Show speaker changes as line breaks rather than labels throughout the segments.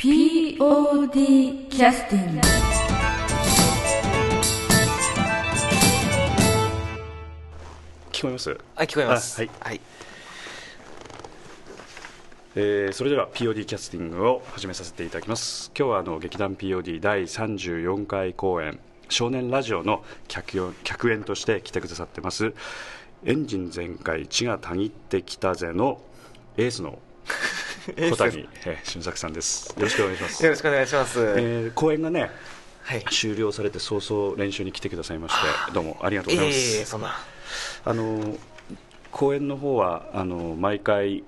POD キャスティング
聞こえます？
はい、聞こえます。
あはい。
はい。
えーそれでは POD キャスティングを始めさせていただきます。今日はあの劇団 POD 第34回公演少年ラジオの客よ客演として来てくださってます。エンジン全開血がたぎってきたぜのエースの 小谷、えー俊作さんです。よろしくお願いします、
よろしくお願いします。
えー公演がね
はい。
終了されて早々練習に来てくださいましてどうもありがとうございます、
ええそんな。
あの公演の方はあの毎回、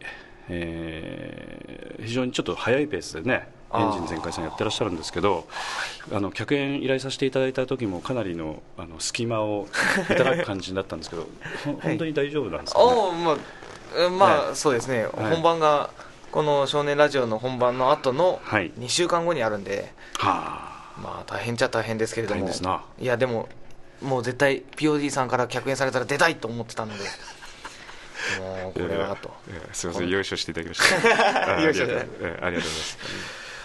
えー非常にちょっと早いペースでねエンジン全開さんやってらっしゃるんですけどあの客演依頼させていただいた時もかなりのあの隙間を いただく感じだったんですけどほ本当に大丈夫なんですかね、
まあ、
ね。
そうですね。
はい。
本番が、この少年ラジオの本番の後の
はい
2週間後にあるんで、
はあ
まあ、大変っちゃ大変ですけれども。
い
や、でも、もう絶対 POD さんから客演されたら出たいと思ってたので、もう、これはと。
えーえーすみません、よいしていただきました。あ
よいしょ
ありがとうえーありがとうございます。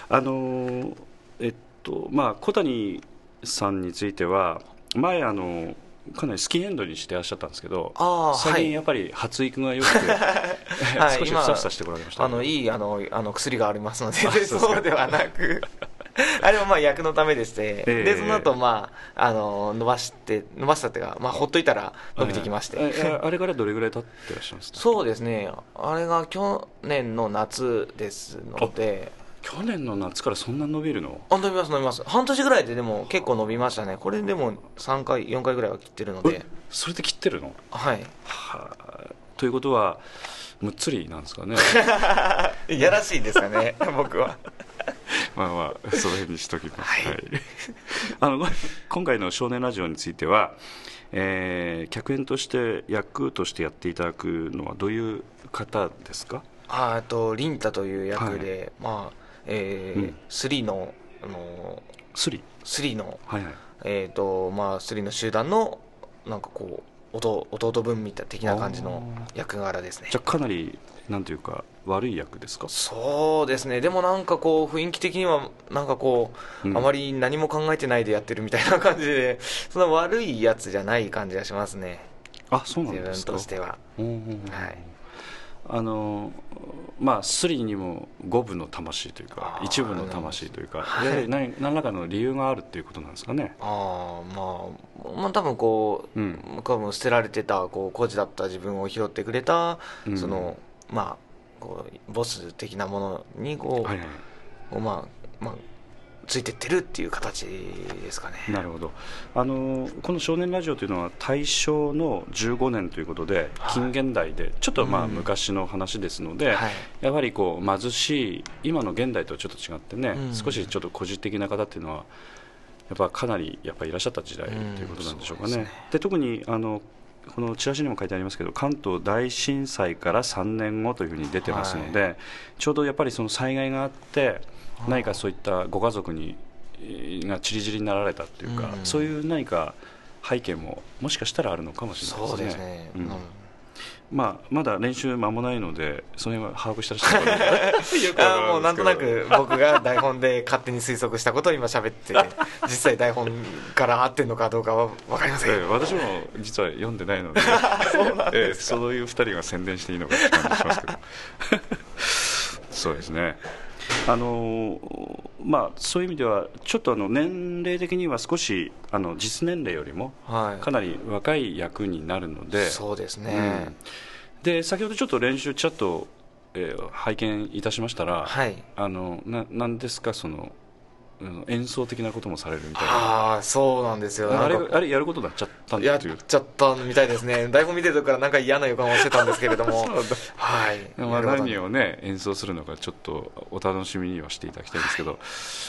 あのーえっとまあ小谷さんについては前あのかなりスキンヘッドにしてらっしゃったんですけど、最近やっぱり発育が良くて、
はい
少しふさふさしてこられました、
あのいいあのあの薬がありますので
あそうで
はなく。あれはまあ役のためでして、
ええ。
でその後まああの伸ばして伸ばしたっていうか、まあ、ほっといたら伸びてきまして、
えーあれからどれぐらい経ってらっしゃるんですか？
そうですね。あれが去年の夏ですので
去年の夏からそんな伸びるの？
あ伸びます伸びます半年ぐらいででも結構伸びましたねこれでも3回4回ぐらいは切ってるの
え
で
それで切ってるの？
はい
はあということはむっつりなんですかね？
いやらしいですかね 僕は
まあまあその辺にしときます。
はい
あの今回の少年ラジオについては、えー客演として役としてやっていただくのはどういう方ですか？
あとリンタという役で、まあえー
うん
3のあの
スリ
？3の
はいはい。
えーとまあ、3の集団のなんかこう弟弟分みたい的な感じの役柄ですね
じゃあかなりなんていうか悪い役ですか？
そうですねでもなんかこう雰囲気的にはなんかこう、
うん
あまり何も考えてないでやってるみたいな感じで そんな悪いやつじゃない感じがしますね
あ、そうなん
自分
ですか？
としてははい
あのまあスリにも五分の魂というか一部の魂というか、
はい
やはり何何らかの理由があるっていうことなんですかね。
ああまあまあ多分こう、
うん
向こうも捨てられてたこう孤児だった自分を拾ってくれた、
うん
そのまあこうボス的なものにこう、
はいはい。
こうまあまあついてってるっていう形ですかね。
なるほど。あのこの「少年ラジオ」というのは大正の15年ということで
はい。
近現代でちょっとまあ
うん。
昔の話ですので、
はい。
やはりこう貧しい今の現代とはちょっと違ってね、
うん。
少しちょっと孤児的な方っていうのはやっぱかなりやっぱいらっしゃった時代ということなんでしょうかね。
うん
で
ね。
特にあのこのチラシにも書いてありますけど関東大震災から3年後というふうに出てますので、ちょうどやっぱりその災害があって何かそういったご家族にえーがちりぢりになられたっていうか、
うん。
そういう何か背景ももしかしたらあるのかもしれないでね。
ですすね、
うん。
うん。
まあ、まだ練習間もないのでその辺は把握してらっしゃるかな。よくわから
あーもうなんとなく僕が台本で勝手に推測したことを今喋って 実際台本から合ってるのかどうかは分かりません、
ええ私も実は読んでないので
そうなん
ええ
ですか、
そういう二人が宣伝していいのかって感じしますけど。そうですねあのまあそういう意味ではちょっとあの年齢的には少しあの実年齢よりも
はい。
かなり若い役になるので
そうですね、
うん。で先ほどちょっと練習ちょっと、えー拝見いたしましたら、
はい。
あのななんですかその、うん演奏的なこともされるみたいな。
ああそうなんですよ。
あれあれやることになっちゃったん
やっちゃったみたいですね。台本見てる時からなんか嫌な予感をしてたんですけれども。はい。
まあ、何をね演奏するのかちょっとお楽しみにはしていただきたいんですけど、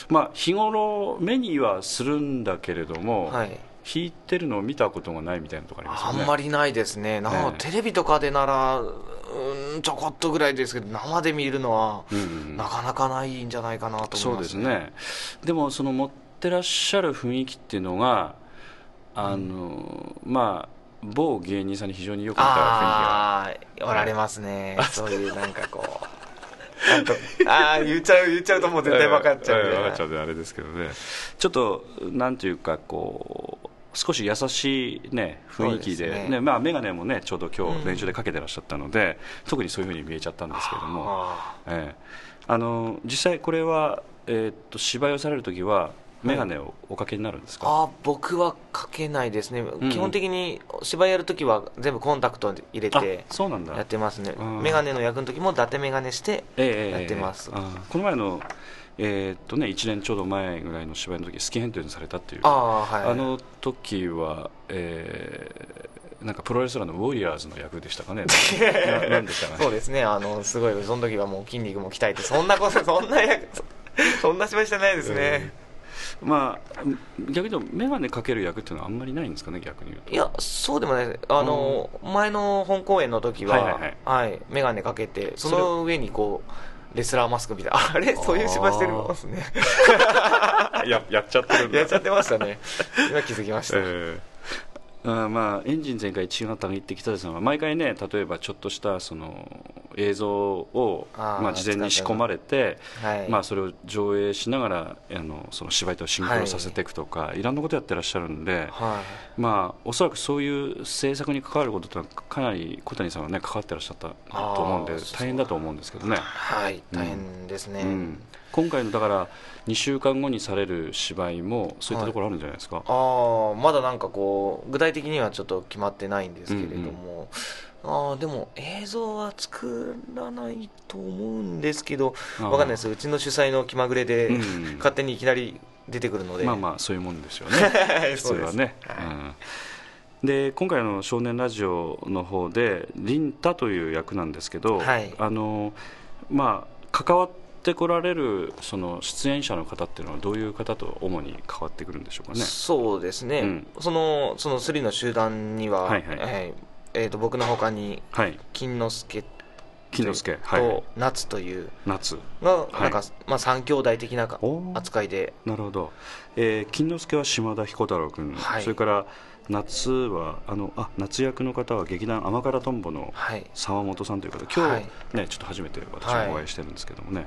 まあ日頃目にはするんだけれども、
はい。
弾いてるのを見たことがないみたいなところありますよね。
あんまりないですね。な
ね
テレビとかでならんちょこっとぐらいですけど生で見るのは
うんうん
なかなかないんじゃないかなと
そう
思います
ですね。でもその持ってらっしゃる雰囲気っていうのがあの、まあ某芸人さんに非常によく似た雰囲気が。
ああおられますね。そういうなんかこなんとああ言っちゃう言っちゃうともう絶対分かっちゃう
分かっちゃうんであれですけどね。ちょっとなんていうかこう少し優しい、ね、雰囲気で
ね。
ねまあ、眼鏡もねちょうど今
うん
日練習でかけてらっしゃったので、特にそういうふうに見えちゃったんですけれども、
あ
ええ。あの実際これは、えーっと芝居をされる時は眼鏡をおかけになるんですか、
あー僕はかけないですね、
ん
基本的に芝居やるときは全部コンタクトで入れ
あ
て
そうなんだ。
やってますね。
うん。
眼鏡の役の時も伊達眼鏡して
ええ
やってます、
あこの前の、えーっとね、1年ちょうど前ぐらいの芝居の時スキンヘッドにされたっていう。
ああはい。
あの時は、えーなんかプロレスラーのウォリアーズの役でしたかね。なでしたかね。
そうですね。あのすごいその時はもう筋肉も鍛えてそんなこと そんな役そんな芝居してないですね、
まあ逆に言うと眼鏡かける役っていうのはあんまりないんですかね逆に言うと。
いやそうでもないです。あの、前の本公演の時は、
はいはいはい。
眼鏡かけてその上にこうレスラーマスクみたいな。あれ？そういう芝居してるんですね
ややっちゃってるんだ。
やっちゃってましたね。今気づきました、
えーあーまあエンジン全開1型に行ってきたさんは毎回ね例えばちょっとしたその映像をまあ、事前に仕込まれて、
はい。
まあ、それを上映しながらあのその芝居とシンクロさせていくとか、い、ろんなことやってらっしゃるんで、
はい。
まあ、おそらくそういう制作に関わることとはかなり小谷さんはね関わってらっしゃったと思うんで大変だと思うんですけどね、
はい大変ですね、
うん、今回のだから2週間後にされる芝居もそういったところあるんじゃないですか、
ああまだなんかこう具体的にはちょっと決まってないんですけれども、ああでも映像は作らないと思うんですけど
あー。
わかんないです。うちの主催の気まぐれで、
うん
勝手にいきなり出てくるので。
まあまあそういうもんですよね。
そうです。
はね、うん。で今回の「少年ラジオ」の方でリンタという役なんですけど、
はい。
あのまあ関わってこられるその出演者の方っていうのはどういう方と主に関わってくるんでしょうかね？
そうですね、
うん。
そのそのスリの集団には、
はいはい。
えー、と僕のほかに
はい。
金之助
金之助。はい。
と夏という
夏
が
い。
なんか、まあ、3兄弟的な扱いで。
なるほど、えー、金之助は島田彦太郎君、
はい。
それから夏はあのあ夏役の方は劇団甘辛とんぼの
はい。
沢本さんという方。今日、
はい。
ねちょっと初めて私もお会いしてるんですけどもね、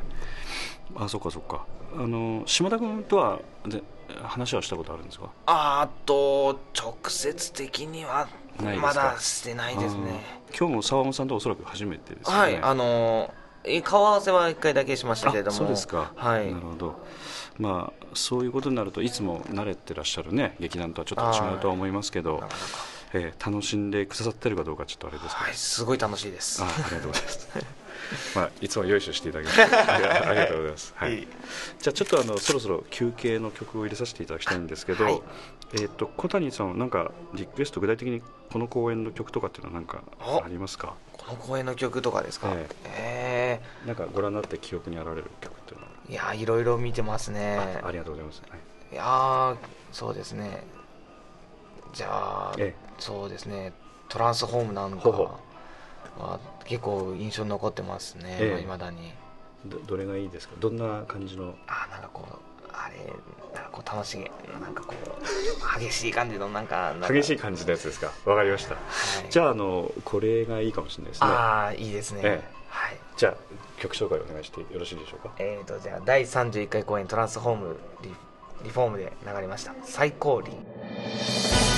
あそっかそっか。あの島田君とはで話はしたことあるんですか？
あと直接的にはまだしてないですね。
今日も沢本さんとおそらく初めてですよね。
はいあのえ顔合わせは1回だけしましたけれども。
あそうですか、
はい。
なるほど。まあそういうことになるといつも慣れてらっしゃるね劇団とはちょっと違うとは思いますけどえー楽しんでくださってるかどうかちょっとあれです
はいすごい楽しいです。
あありがとうございます。まあ、いつもよいしょしていただきまして ありがとうございます。はい。
いい。
じゃあちょっとあのそろそろ休憩の曲を入れさせていただきたいんですけど、
はい。
えっ、と小谷さんはなんかリクエスト具体的にこの公演の曲とかっていうのはなんか
お。
ありますか？
この公演の曲とかですか？
え
え
なんかご覧になって記憶にあられる曲っていうのは、
えいやいろいろ見てますね。
あありがとうございます。はい。
いやーそうですね。じゃあ、
え
そうですね。トランスフォームなんかは結構印象に残ってますね。
ええ。
いまだに。
どどれがいいですか？どんな感じの？
あーなんかこうあれなんかこう楽しげなんかこう激しい感じのなんかなんか。
激しい感じのやつですか？わかりました。
はい。
じゃああのこれがいいかもしれないですね。
ああいいですね、
ええ
はい。
じゃあ曲紹介お願いしてよろしいでしょうか？
えー、とじゃあ第31回公演トランスフォームリリフォームで流れました。最高輪「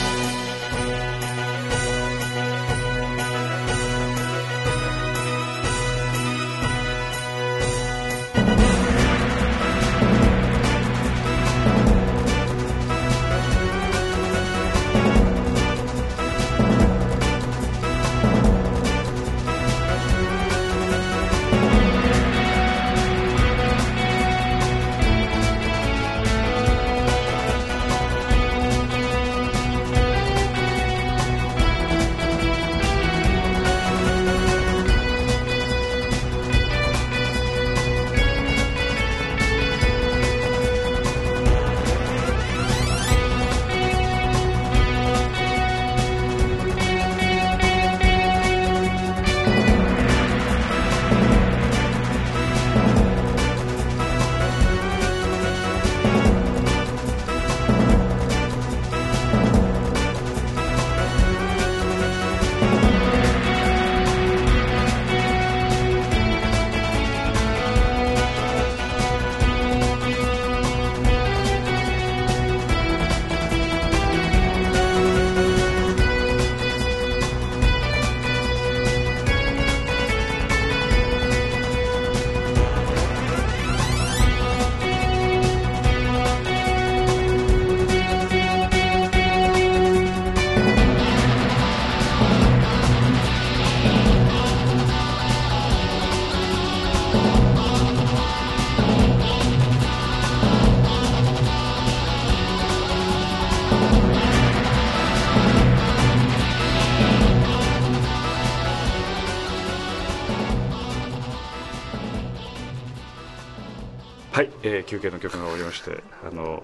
えー休憩の曲が終わりましてあの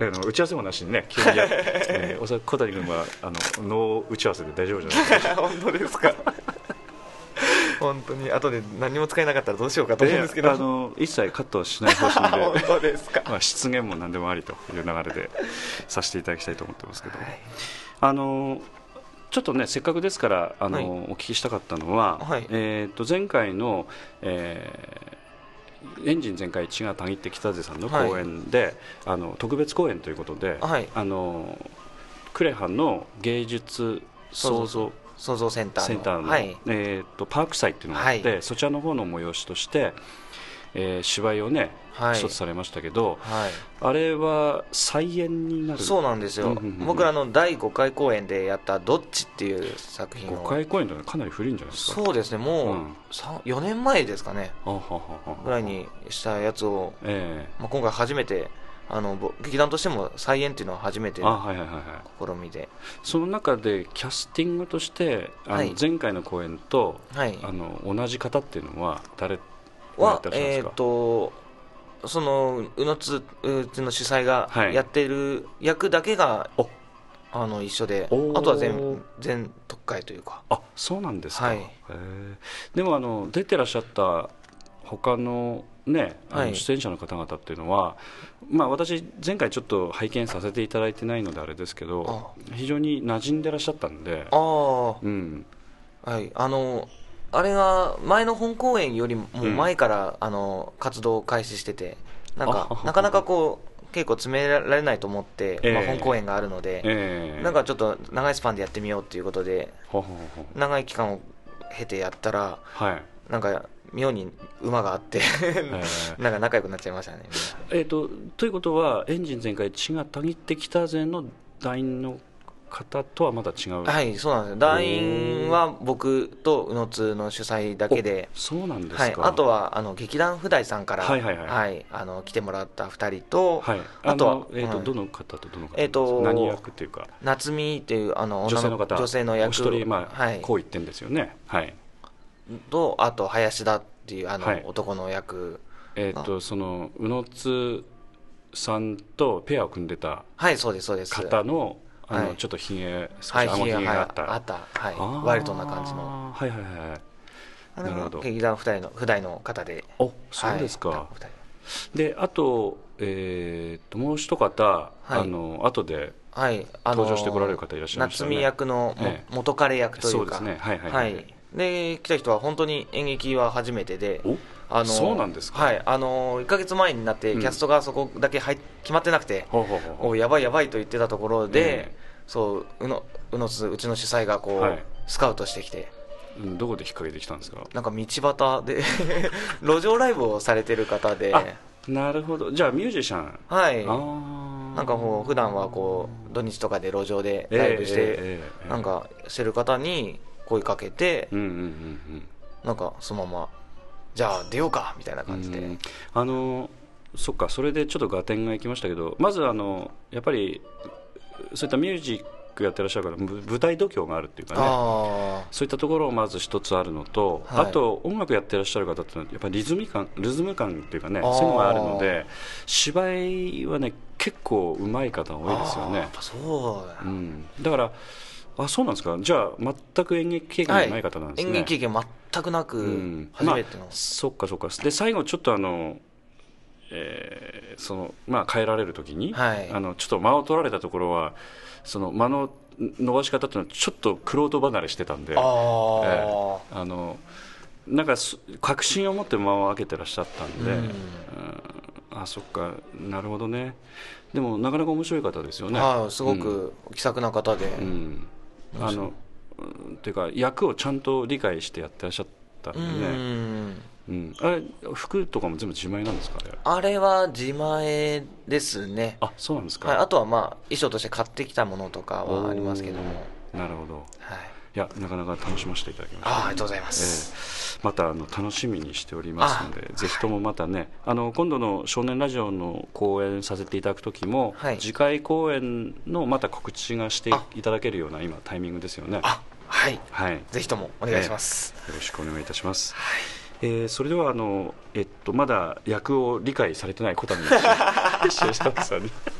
あの打ち合わせもなしにね急にや、えーおそらく小谷君はあのノー打ち合わせで大丈夫じゃないですか。
本当ですか。本当に後で何も使えなかったらどうしようかと思うんですけど。
あの一切カットはしない方針
本
で
当ですか。
まあ、失言も何でもありという流れでさせていただきたいと思ってますけど、
はい。
あのちょっとねせっかくですからあの、
はい。
お聞きしたかったのは、
はい。
えー、と前回の、えーエンジン全開血がたぎってきたぜさんの公演で、あの特別公演ということで、
はい。
あのクレハンの芸術創造
創造センターの。
センターの、
はい。
えー、とパーク祭っていうのがあって、
はい。
そちらの方の催しとして、えー芝居をね、
はい。
一つされましたけど
はい。
あれは再演になる？
そうなんですよ、
うんうんうん
僕らの第5回公演でやった「どっち」っていう作品を。
5回公演というのはかなり古いんじゃないですか？
そうですね。もう、
うん。
三4年前ですかね。ぐらいにしたやつを、
え
まあ、今回初めてあのぼ劇団としても再演っていうのは初めての
えあはいはいはいはい。
試みで。
その中でキャスティングとしてあの、
はい。
前回の公演と
はい。
あの同じ方っていうのは誰
はえっ、とそのうのつの主催が
はい。
やってる役だけが、
お。
あの一緒であとは全全特会というか。
あそうなんですか、
はい。
でもあの出てらっしゃった他のねあ
はい。
の出演者の方々っていうのは、まあ、私前回ちょっと拝見させていただいてないのであれですけど非常に馴染んでらっしゃったんで。
ああ
うん。
はい、あのあれが前の本公演よりも前から、あの活動を開始しててなんか
あ
なかなかこう稽古詰められないと思って、
ええ。
まあ、本公演があるので、
ええ。
なんかちょっと長いスパンでやってみようっていうことで長い期間を経てやったら
はい。
なんか妙に馬があって
え
なんか仲良くなっちゃいましたね。
えー、とということはエンジン全開血がたぎってきたぜの団員の方とはまだ違う、
はいそうなんです団員は僕と宇野津の主催だけで。
おそうなんですか、
はい、あとはあの劇団普代さんから、
はいはいはい。
あの来てもらった2人と、
はい、
あとは
のえーと
はい
どの方とどの方
えーと
何役っていうか。
夏美っていうあの
女性の方
女性の役。
お一人、まあ
はい、
こう言ってんですよね。はい。
とあと林田っていうあの、
はい。
男の役。
えっ、とその宇野津さんとペアを組んでた
はいそうですそうです。
方のあの、
はい
ちょっとひげ少し
はい
あごひげがあった、
はいあった。はい。ワイルドな感じの。
はいはいはい。なるほど。
劇団普代の普代の方で。
おそうですか、であと,、えー、ともう一方、あの後で登場してこられる方いらっしゃいましたね。
夏美役の元彼役というか。
そうですね。はいはい。はい。
で来た人は本当に演劇は初めてで。
お？
あの
そうなんですか。
はいあの1か月前になって
うん。
キャストがそこだけ入っ決まってなくて、
ほうほうほうほう。
おやばいやばいと言ってたところで、
ええ。
そううのうのつうちの主催がこう、
はい。
スカウトしてきて。
うんどこで引っ掛けてきたんですか？
なんか道端で 路上ライブをされてる方で。
あなるほど。じゃあミュージシャン。
はい。なんかもう普段はこう土日とかで路上でライブして、なんかしてる方に声かけて、
うんうんうん。
なんかそのままじゃあ出ようかみたいな
うん
感じで、
うん。あのそっかそれでちょっと合点がいきましたけどまずあのやっぱりそういったミュージックやってらっしゃるからぶ舞台度胸があるっていうかね。
あ
そういったところまず一つあるのと、
はい。
あと音楽やってらっしゃる方ってのはやっぱりリズム感リズム感っていうかねそういうのがあるので芝居はね結構上手い方
あ
多いですよね。
あーやっぱそうだ、
うん、だからあそうなんですか？じゃあ全く演劇経験がない方なんですね、
演劇経験全くなく、
うん。
初めての、
まあ、そっかそっか。で最後ちょっとあの、えーそのまあ、変えられる時に、
はい。
あのちょっと間を取られたところはその間の伸ばし方っていうのはちょっと玄人離れしてたんで
ああ、
ええあのなんかす確信を持って間を空けてらっしゃったんで、
うん。
うん。あそっか。なるほどね。でもなかなか面白い方ですよね。
はい。すごく気さくな方で、
うん、あの、うんっていうか役をちゃんと理解してやってらっしゃったんで
う
ね、
ん。
うん。あれ服とかも全部自前なんですか？あれ
あれは自前ですね。
あそうなんですか、
はい、あとはまあ衣装として買ってきたものとかはありますけども、
なるほど。
はい、
いやなかなか楽しませていただきました。
ああありがとうございます、
ええ。またあの楽しみにしておりますのでぜひともまたねあの今度の「少年ラジオ」の公演させていただく時も、
はい。
次回公演のまた告知がしていただけるような今タイミングですよね。
あはい。
はい。よ
ぜひともお願いします、
ろしくお願いいたします、えーそれではあの、えっと、まだ役を理解されてない小谷白坂 さんに。
怒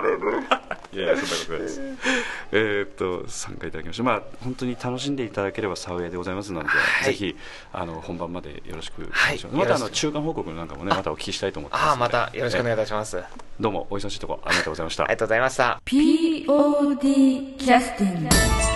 られる。
いやいやそんなことないです。えーっと参加いただきましたまあ本当に楽しんでいただければ幸いでございますので、
はい。
ぜひあの本番までよろしくお願いします、
はい。
またあの中間報告なんかもねまたお聞きしたいと思ってますので。
ああまたよろしくお願いい
え
たします、あ
ーどうもお忙しいところありがとうございました。
りがとうございました。
POD キャスティング